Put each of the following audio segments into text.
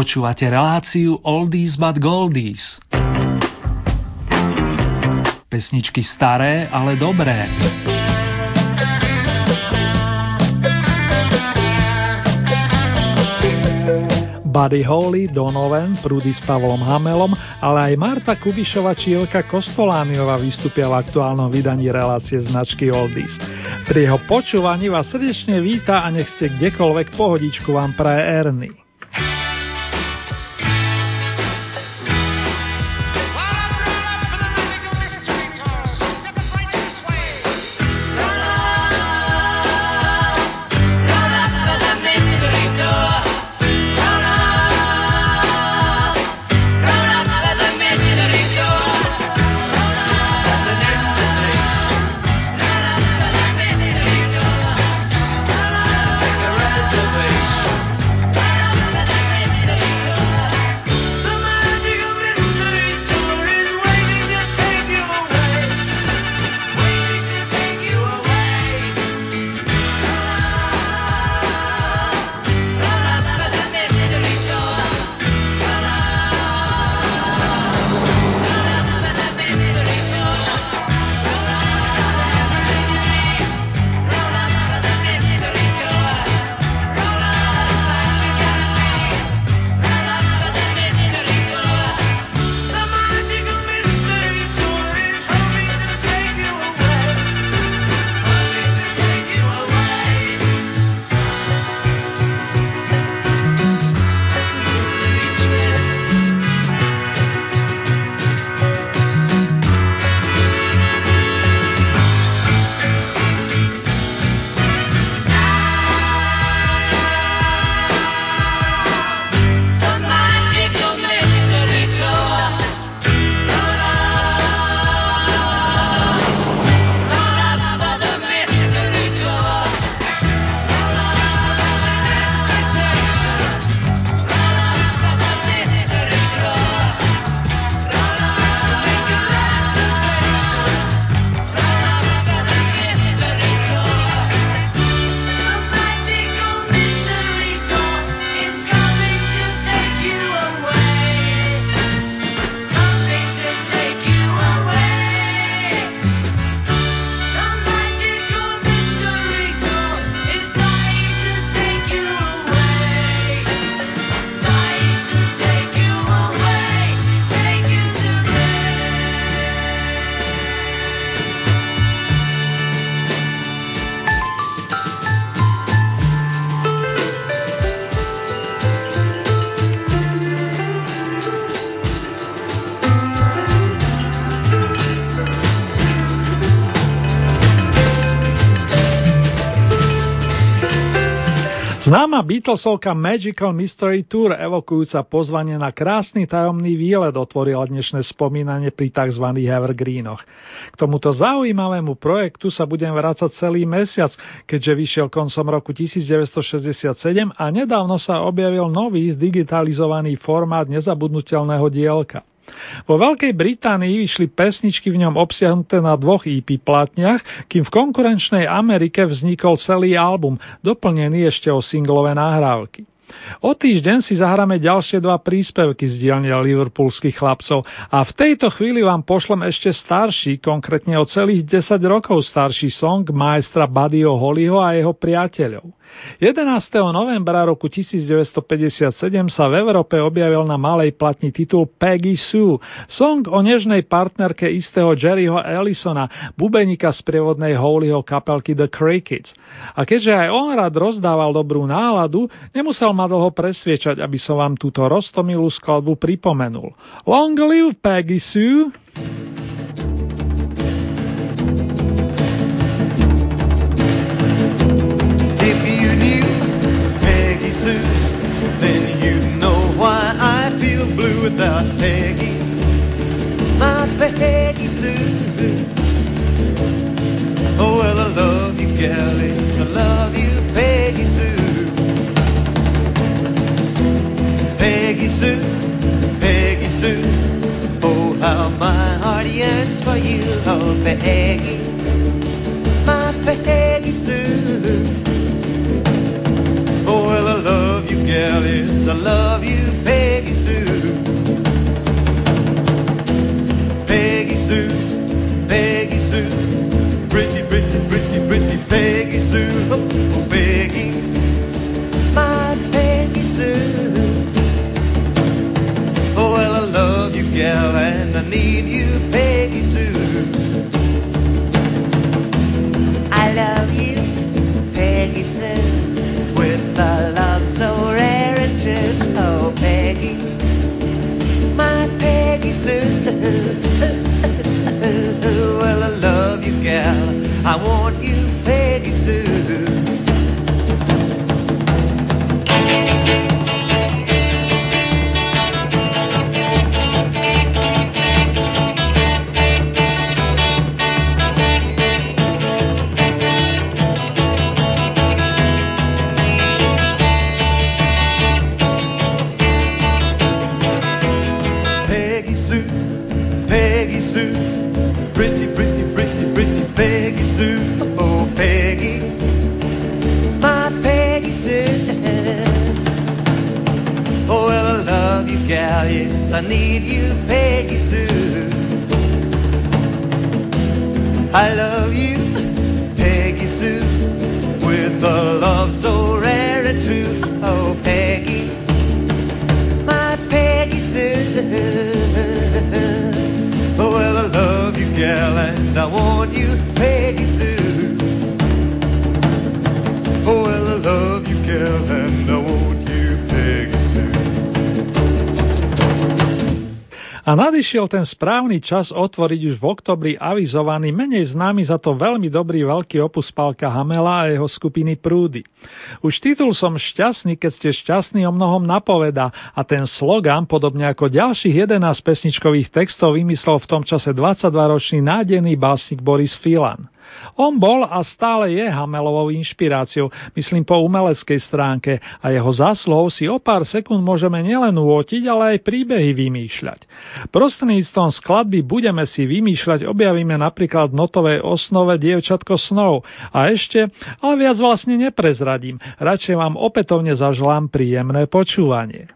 Počúvate reláciu Oldies but Goldies. Pesničky staré, ale dobré. Buddy Holly, Donovan, prúdy s Pavlom Hamelom, ale aj Marta Kubišova či Ilka Kostolániova vystúpia v aktuálnom vydaní relácie značky Oldies. Pri jeho počúvaní vás srdečne víta a nech ste kdekoľvek pohodičku vám praje Ernie. Beatlesovka Magical Mystery Tour evokujúca pozvanie na krásny tajomný výlet otvorila dnešné spomínanie pri tzv. evergreenoch. K tomuto zaujímavému projektu sa budem vrácať celý mesiac, keďže vyšiel koncom roku 1967 a nedávno sa objavil nový zdigitalizovaný formát nezabudnutelného dielka. Vo Veľkej Británii vyšli pesničky v ňom obsiahnuté na dvoch EP platniach, kým v konkurenčnej Amerike vznikol celý album, doplnený ešte o singlové nahrávky. O týždeň si zahráme ďalšie dva príspevky z dielne liverpoolských chlapcov a v tejto chvíli vám pošlem ešte starší, konkrétne o celých 10 rokov starší song majstra Buddyho Hollyho a jeho priateľov. 11. novembra roku 1957 sa v Európe objavil na malej platni titul Peggy Sue, song o nežnej partnerke istého Jerryho Ellisona, bubenika z prievodnej Holyho kapelky The Crickets. A keďže aj on rád rozdával dobrú náladu, nemusel ma dlho presviečať, aby som vám túto rostomilú skladbu pripomenul. Long live Peggy Sue! Need you, Peggy Sue. I love you, Peggy Sue, with a love so rare and true, oh Peggy my Peggy Sue. Oh, well, I love you, gal, and I want A nadišiel ten správny čas otvoriť už v oktobri avizovaný, menej známy za to veľmi dobrý veľký opus Palka Hamela a jeho skupiny Prúdy. Už titul som šťastný, keď ste šťastní o mnohom napoveda a ten slogan, podobne ako ďalších 11 pesničkových textov, vymyslel v tom čase 22-ročný nádejný básnik Boris Filan. On bol a stále je Hamelovou inšpiráciou, myslím po umeleckej stránke a jeho zásluhou si o pár sekúnd môžeme nielen uotiť, ale aj príbehy vymýšľať. Prostredníctvom skladby Budeme si vymýšľať objavíme napríklad notovej osnove Dievčatko snov a ešte, ale viac vlastne neprezradím, radšej vám opätovne zaželám príjemné počúvanie.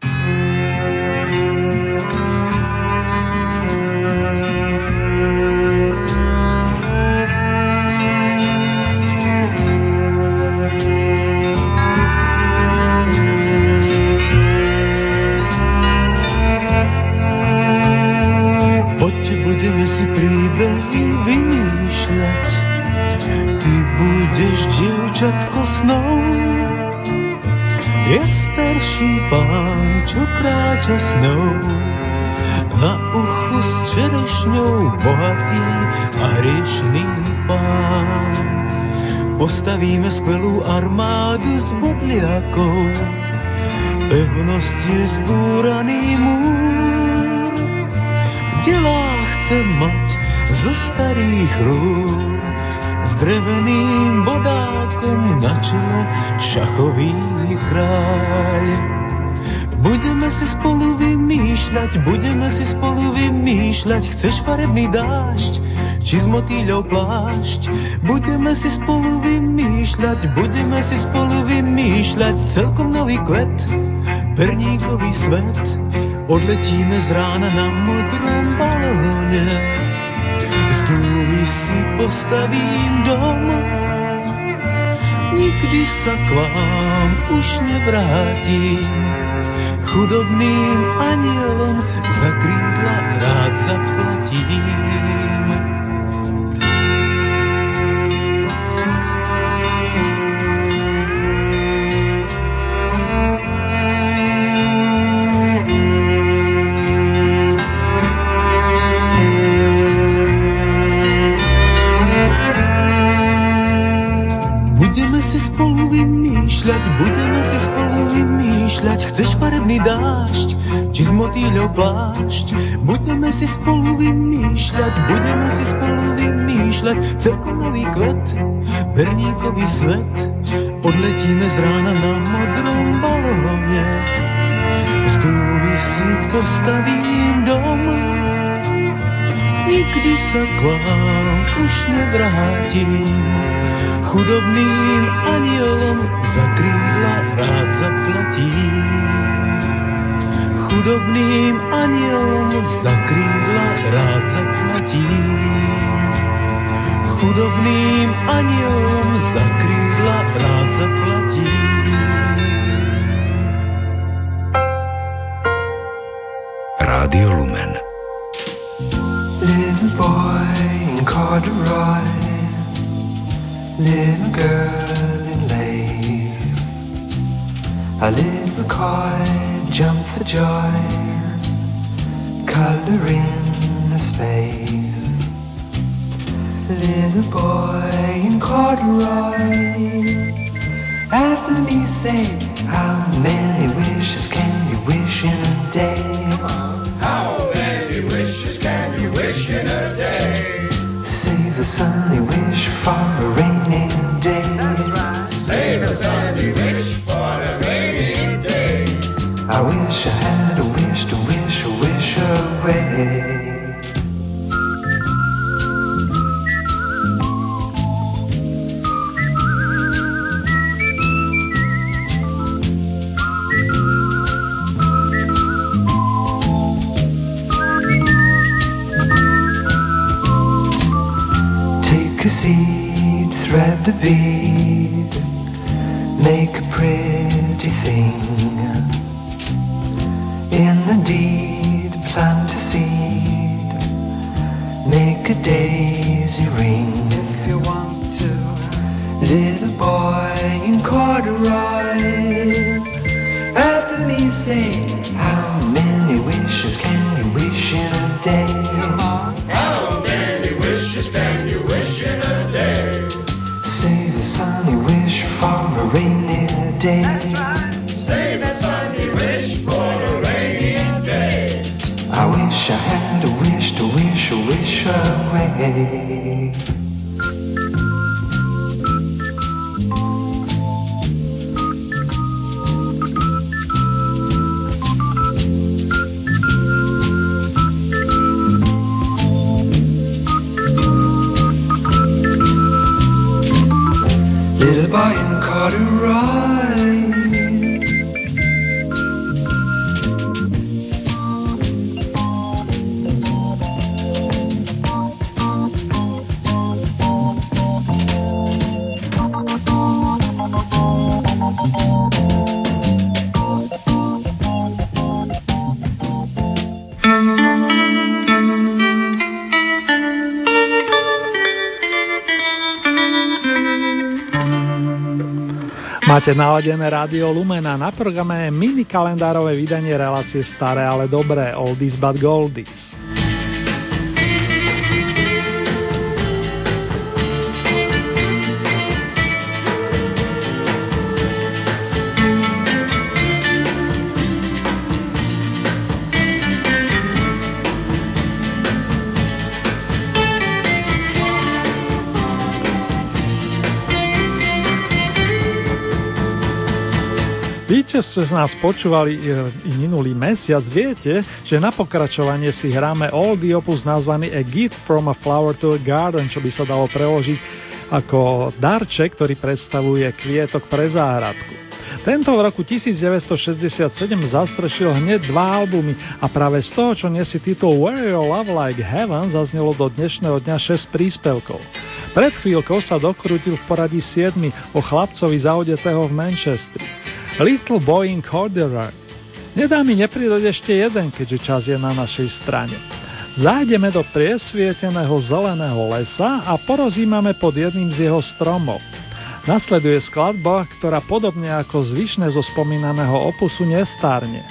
Dievčatko snou. Ja starší pán, čo kráča snou. Na uchu s čerešňou bohatý a hriešný pán. Postavíme skvelú armádu z bodliakov. Pevnosti je zbúraný múr delá chce mať zo starých rúr s dreveným bodákom na čele šachový kráľ. Budeme si spolu vymýšľať, budeme si spolu vymýšľať, chceš farebný dážď, či z motýľov plášť. Budeme si spolu vymýšľať, budeme si spolu vymýšľať, celkom nový kvet, perníkový svet. Odletíme z rána na modrom balóne, dúly si postavím dom. Nikdy sa k vám už nevrátim, chudobným anielom za krídla rád zaplatím. Berníkový svet. Odletíme z rána na modrom balóne, z dúly si postavím dom. Nikdy sa k vám už nevrátim, chudobným anielom za krídla rád zaplatím. Chudobným anielom za krídla rád zaplatím. Chudobným anielom za krídla rád zaplatím. Rádio Lumen. corduroy, little girl in lace, a little coy jump for joy, coloring the space, little boy in corduroy. After me say, how many wishes can you wish in a day? How many wishes can you wish in a day? Save a sunny wish for a rainy day. Save a Máte naladené rádio Lumena, na programe je mini kalendárové vydanie relácie Staré, ale dobré, Oldies but Goldies. Čo ste z nás počúvali e, i minulý mesiac, viete, že na pokračovanie si hráme Oldie opus nazvaný A Gift from a Flower to a Garden, čo by sa dalo preložiť ako darček, ktorý predstavuje kvietok pre záhradku. Tento v roku 1967 zastrešil hneď dva albumy a práve z toho, čo nesie titul Where Your Love Like Heaven, zaznelo do dnešného dňa 6 príspevkov. Pred chvíľkou sa dokrútil v poradí 7 o chlapcovi zaudetého v Manchestri. Little Boy in Corduroy. Nedá mi nepridať ešte jeden, keďže čas je na našej strane. Zájdeme do priesvieteného zeleného lesa a porozímame pod jedným z jeho stromov. Nasleduje skladba, ktorá podobne ako zvyšné zo spomínaného opusu nestárne.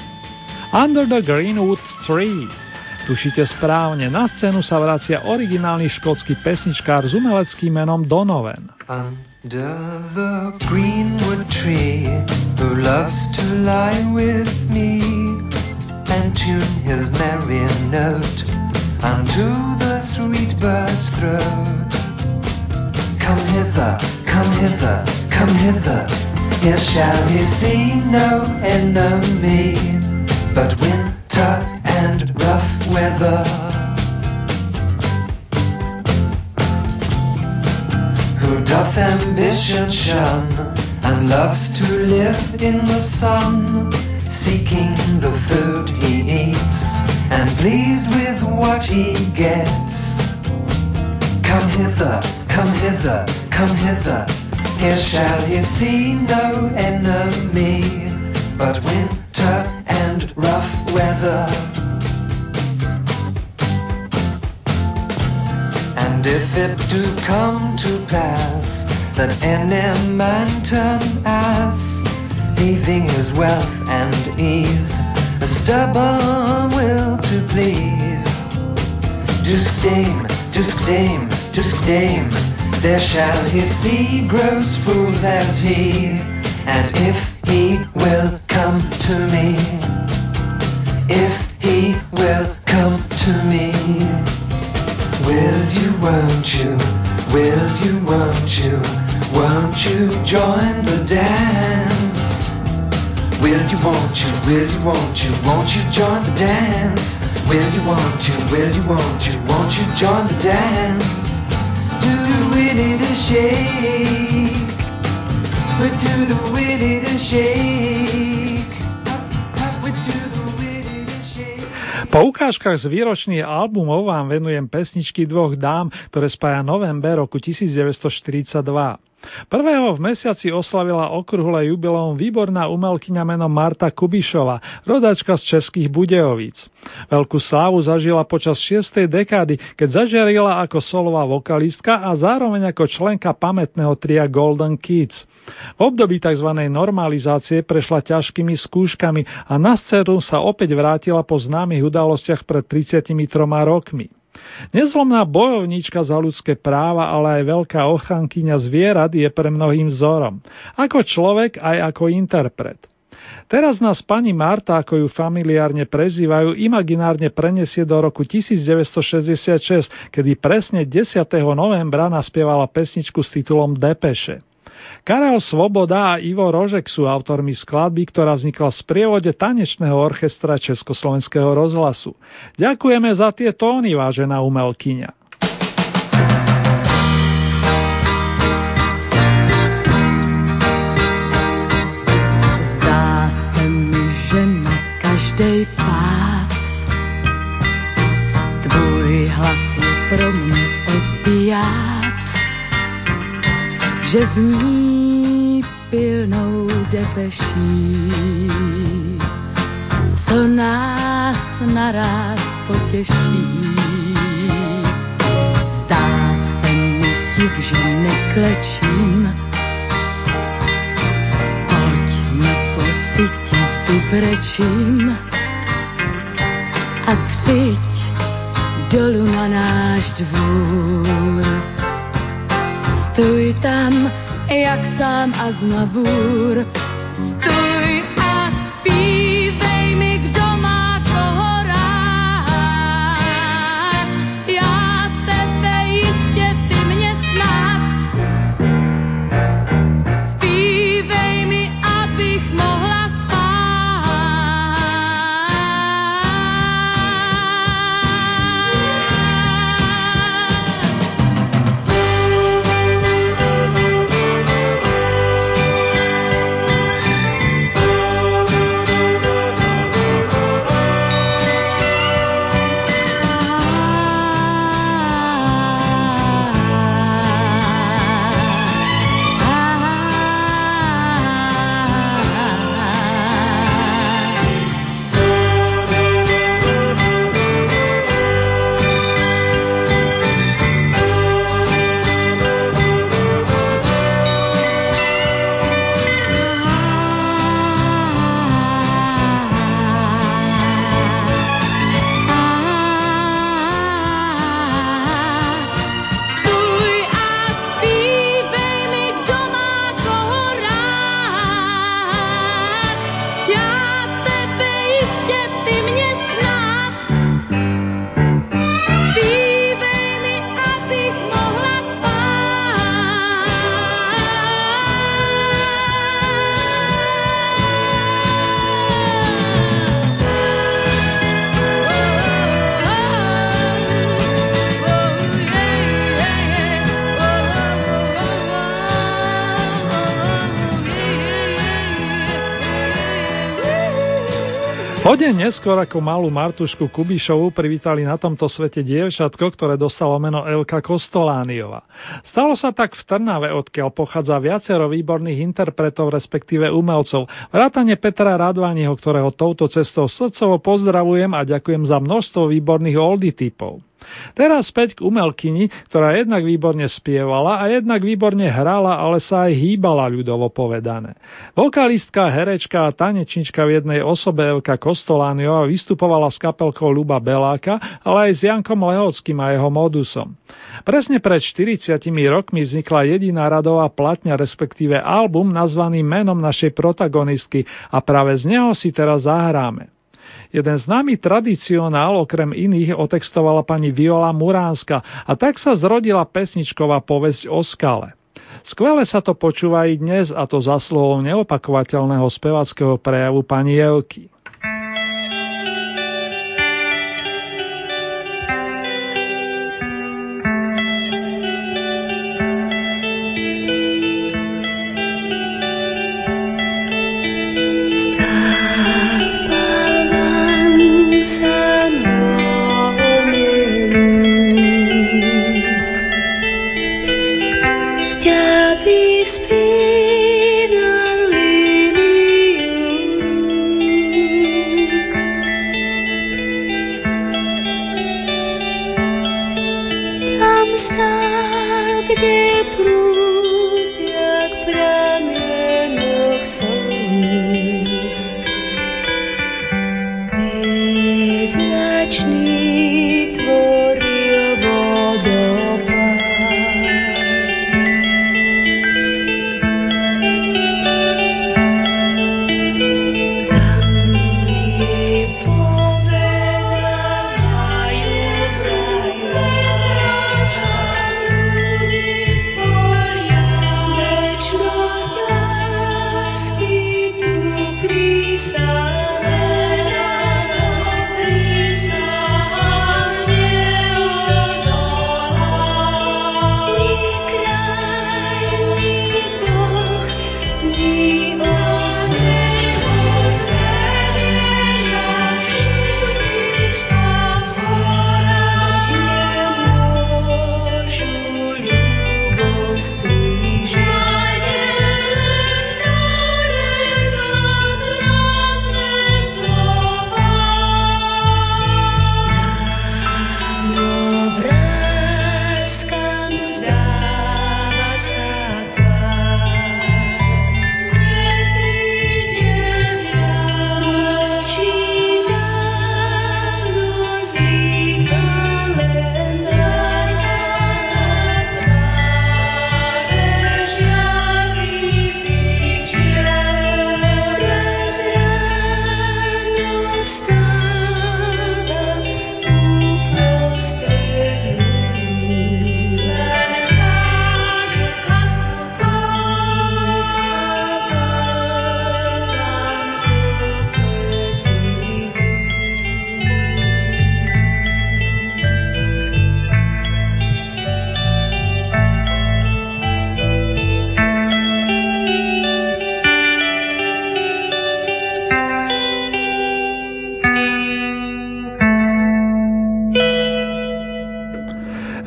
Under the Greenwood Tree. Tušite správne, na scénu sa vracia originálny škótsky pesničkár s umeleckým menom Donovan. Under the greenwood tree, who loves to lie with me and tune his merry note unto the sweet bird's throat. Come hither, come hither, come hither. Here shall he see no enemy, but winter weather. who doth ambition shun and loves to live in the sun, seeking the food he eats and pleased with what he gets. Come hither, come hither, come hither. Here shall he see no enemy, but winter and rough weather. And if it do come to pass that any man turn ass, leaving his wealth and ease, a stubborn will to please. Dusk dame, dusk dame, dusk dame, there shall he see gross fools as he, and if he will come to me, if he will come to me, will you, won't you, will you, won't you, won't you join the dance? Will you, won't you, will you, won't you, won't you join the dance? Will you, won't you, will you, won't you, won't you join the dance? Do the willy the shake, we do the willy the shake, Po ukážkach z výročných albumov vám venujem pesničky dvoch dám, ktoré spája november roku 1942. Prvého v mesiaci oslavila okrúhle jubileum výborná umelkyňa menom Marta Kubišova, rodačka z Českých Budejovíc. Veľkú slávu zažila počas 6. dekády, keď zažiarila ako solová vokalistka a zároveň ako členka pamätného tria Golden Kids. V období tzv. normalizácie prešla ťažkými skúškami a na scénu sa opäť vrátila po známych udalostiach pred 33 rokmi. Nezlomná bojovníčka za ľudské práva, ale aj veľká ochankyňa zvierat je pre mnohým vzorom. Ako človek, aj ako interpret. Teraz nás pani Marta, ako ju familiárne prezývajú, imaginárne prenesie do roku 1966, kedy presne 10. novembra naspievala pesničku s titulom Depeše. Karel Svoboda a Ivo Rožek sú autormi skladby, ktorá vznikla v sprievode tanečného orchestra Československého rozhlasu. Ďakujeme za tie tóny, vážená umelkyňa. Každej pád tvůj hlas je pro mě opiát, že zní potěší. Zdá se mi div, že neklečím, Pojďme po sytě vybrečím a přijď dolů na náš dvůr. Stůj tam, jak sám a znavůr. Neskôr ako malú Martušku Kubišovu privítali na tomto svete dievčatko, ktoré dostalo meno Elka Kostolániova. Stalo sa tak v Trnave, odkiaľ pochádza viacero výborných interpretov, respektíve umelcov, vrátane Petra Radvaniho, ktorého touto cestou srdcovo pozdravujem a ďakujem za množstvo výborných oldy typov. Teraz späť k umelkyni, ktorá jednak výborne spievala a jednak výborne hrala, ale sa aj hýbala ľudovo povedané. Vokalistka, herečka a tanečnička v jednej osobe Evka Kostolániová vystupovala s kapelkou Luba Beláka, ale aj s Jankom Lehockým a jeho modusom. Presne pred 40 rokmi vznikla jediná radová platňa, respektíve album nazvaný menom našej protagonistky a práve z neho si teraz zahráme. Jeden známy tradicionál okrem iných otextovala pani Viola Muránska a tak sa zrodila pesničková povesť o skale. Skvele sa to počúva i dnes a to zasluhou neopakovateľného spevackého prejavu pani Evky.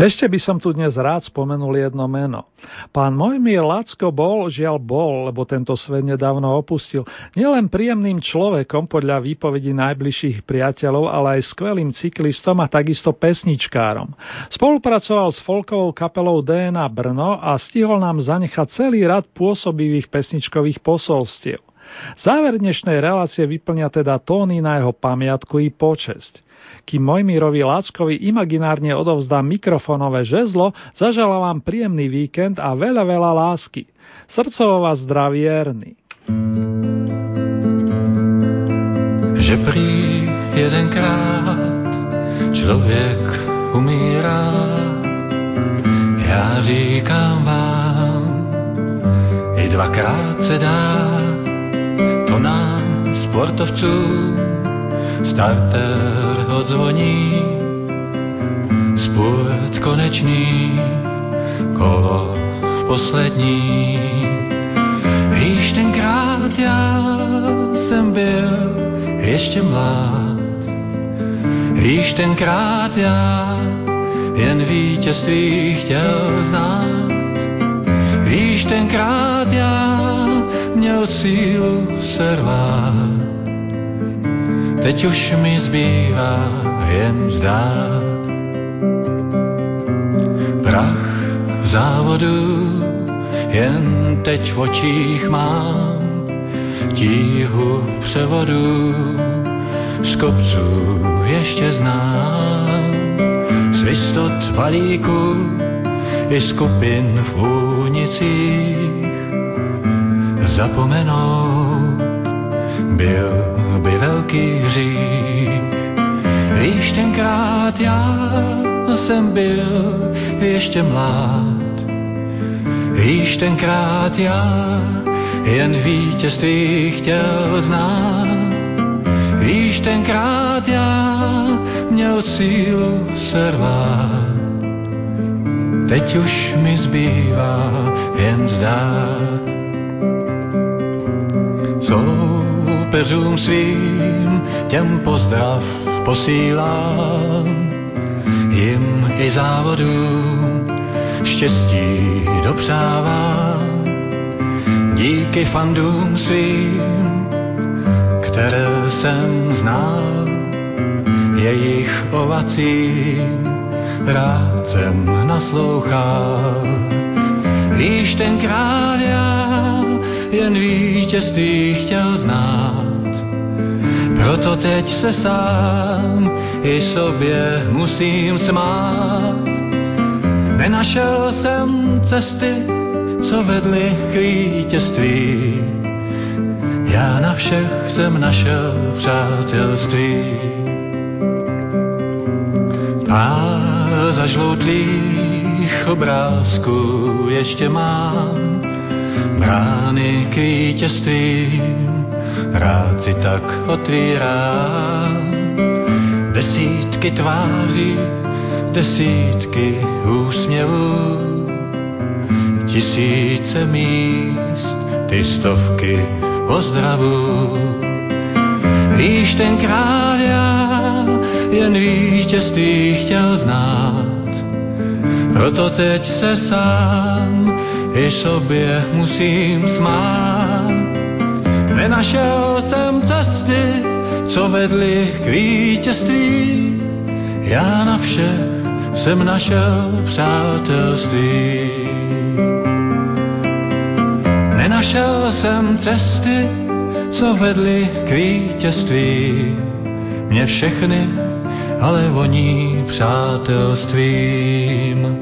Ešte by som tu dnes rád spomenul jedno meno. Pán Mojmír Lacko bol, žiaľ bol, lebo tento svet nedávno opustil, nielen príjemným človekom podľa výpovedí najbližších priateľov, ale aj skvelým cyklistom a takisto pesničkárom. Spolupracoval s folkovou kapelou DNA Brno a stihol nám zanechať celý rad pôsobivých pesničkových posolstiev. Záver dnešnej relácie vyplňa teda tóny na jeho pamiatku i počesť. Kým Mojmírovi Láckovi imaginárne odovzdám mikrofónové žezlo, zažala vám príjemný víkend a veľa, veľa lásky. Srdcovo vás zdraví Erny. Že prý jedenkrát člověk umírá, já říkám vám, i dvakrát se dá, to nám sportovcům starter odzvoní, spurt konečný, kolo v poslední. Víš, tenkrát já jsem byl ještě mlád, víš, tenkrát já jen vítězství chtěl znát. Víš, tenkrát já měl sílu se rvát, Teď už mi zbývá jen vzdát prach závodu, jen teď v očích mám. Tíhu převodu, z kopců ještě znám. Svistot balíku i skupin v únicích zapomenou byl by velký hřích. Víš, tenkrát já jsem byl ještě mlád. Víš, tenkrát já jen vítězství chtěl znát. Víš, tenkrát já měl sílu se rvát. Teď už mi zbývá jen zdát. Soupeřům svým těm pozdrav posílám, jim i závodům štěstí dopřávám. Díky fandům svým, které jsem znal, jejich ovacím rád jsem naslouchal. Víš, tenkrát já jen vítězství chtěl znát. Proto teď se sám i sobě musím smát. Nenašel jsem cesty, co vedly k vítězství. Já na všech jsem našel přátelství. Pár zažloutlých obrázků ještě mám, brány k vítězství, rád si tak otvírám. Desítky tváří, desítky úsměvů, tisíce míst, ty stovky pozdravů. Víš, tenkrát já jen vítězství chtěl znát, proto teď se sám i sobě musím smát. Nenašel jsem cesty, co vedly k vítězství, já na všech jsem našel přátelství. Nenašel jsem cesty, co vedly k vítězství, mě všechny ale voní přátelstvím.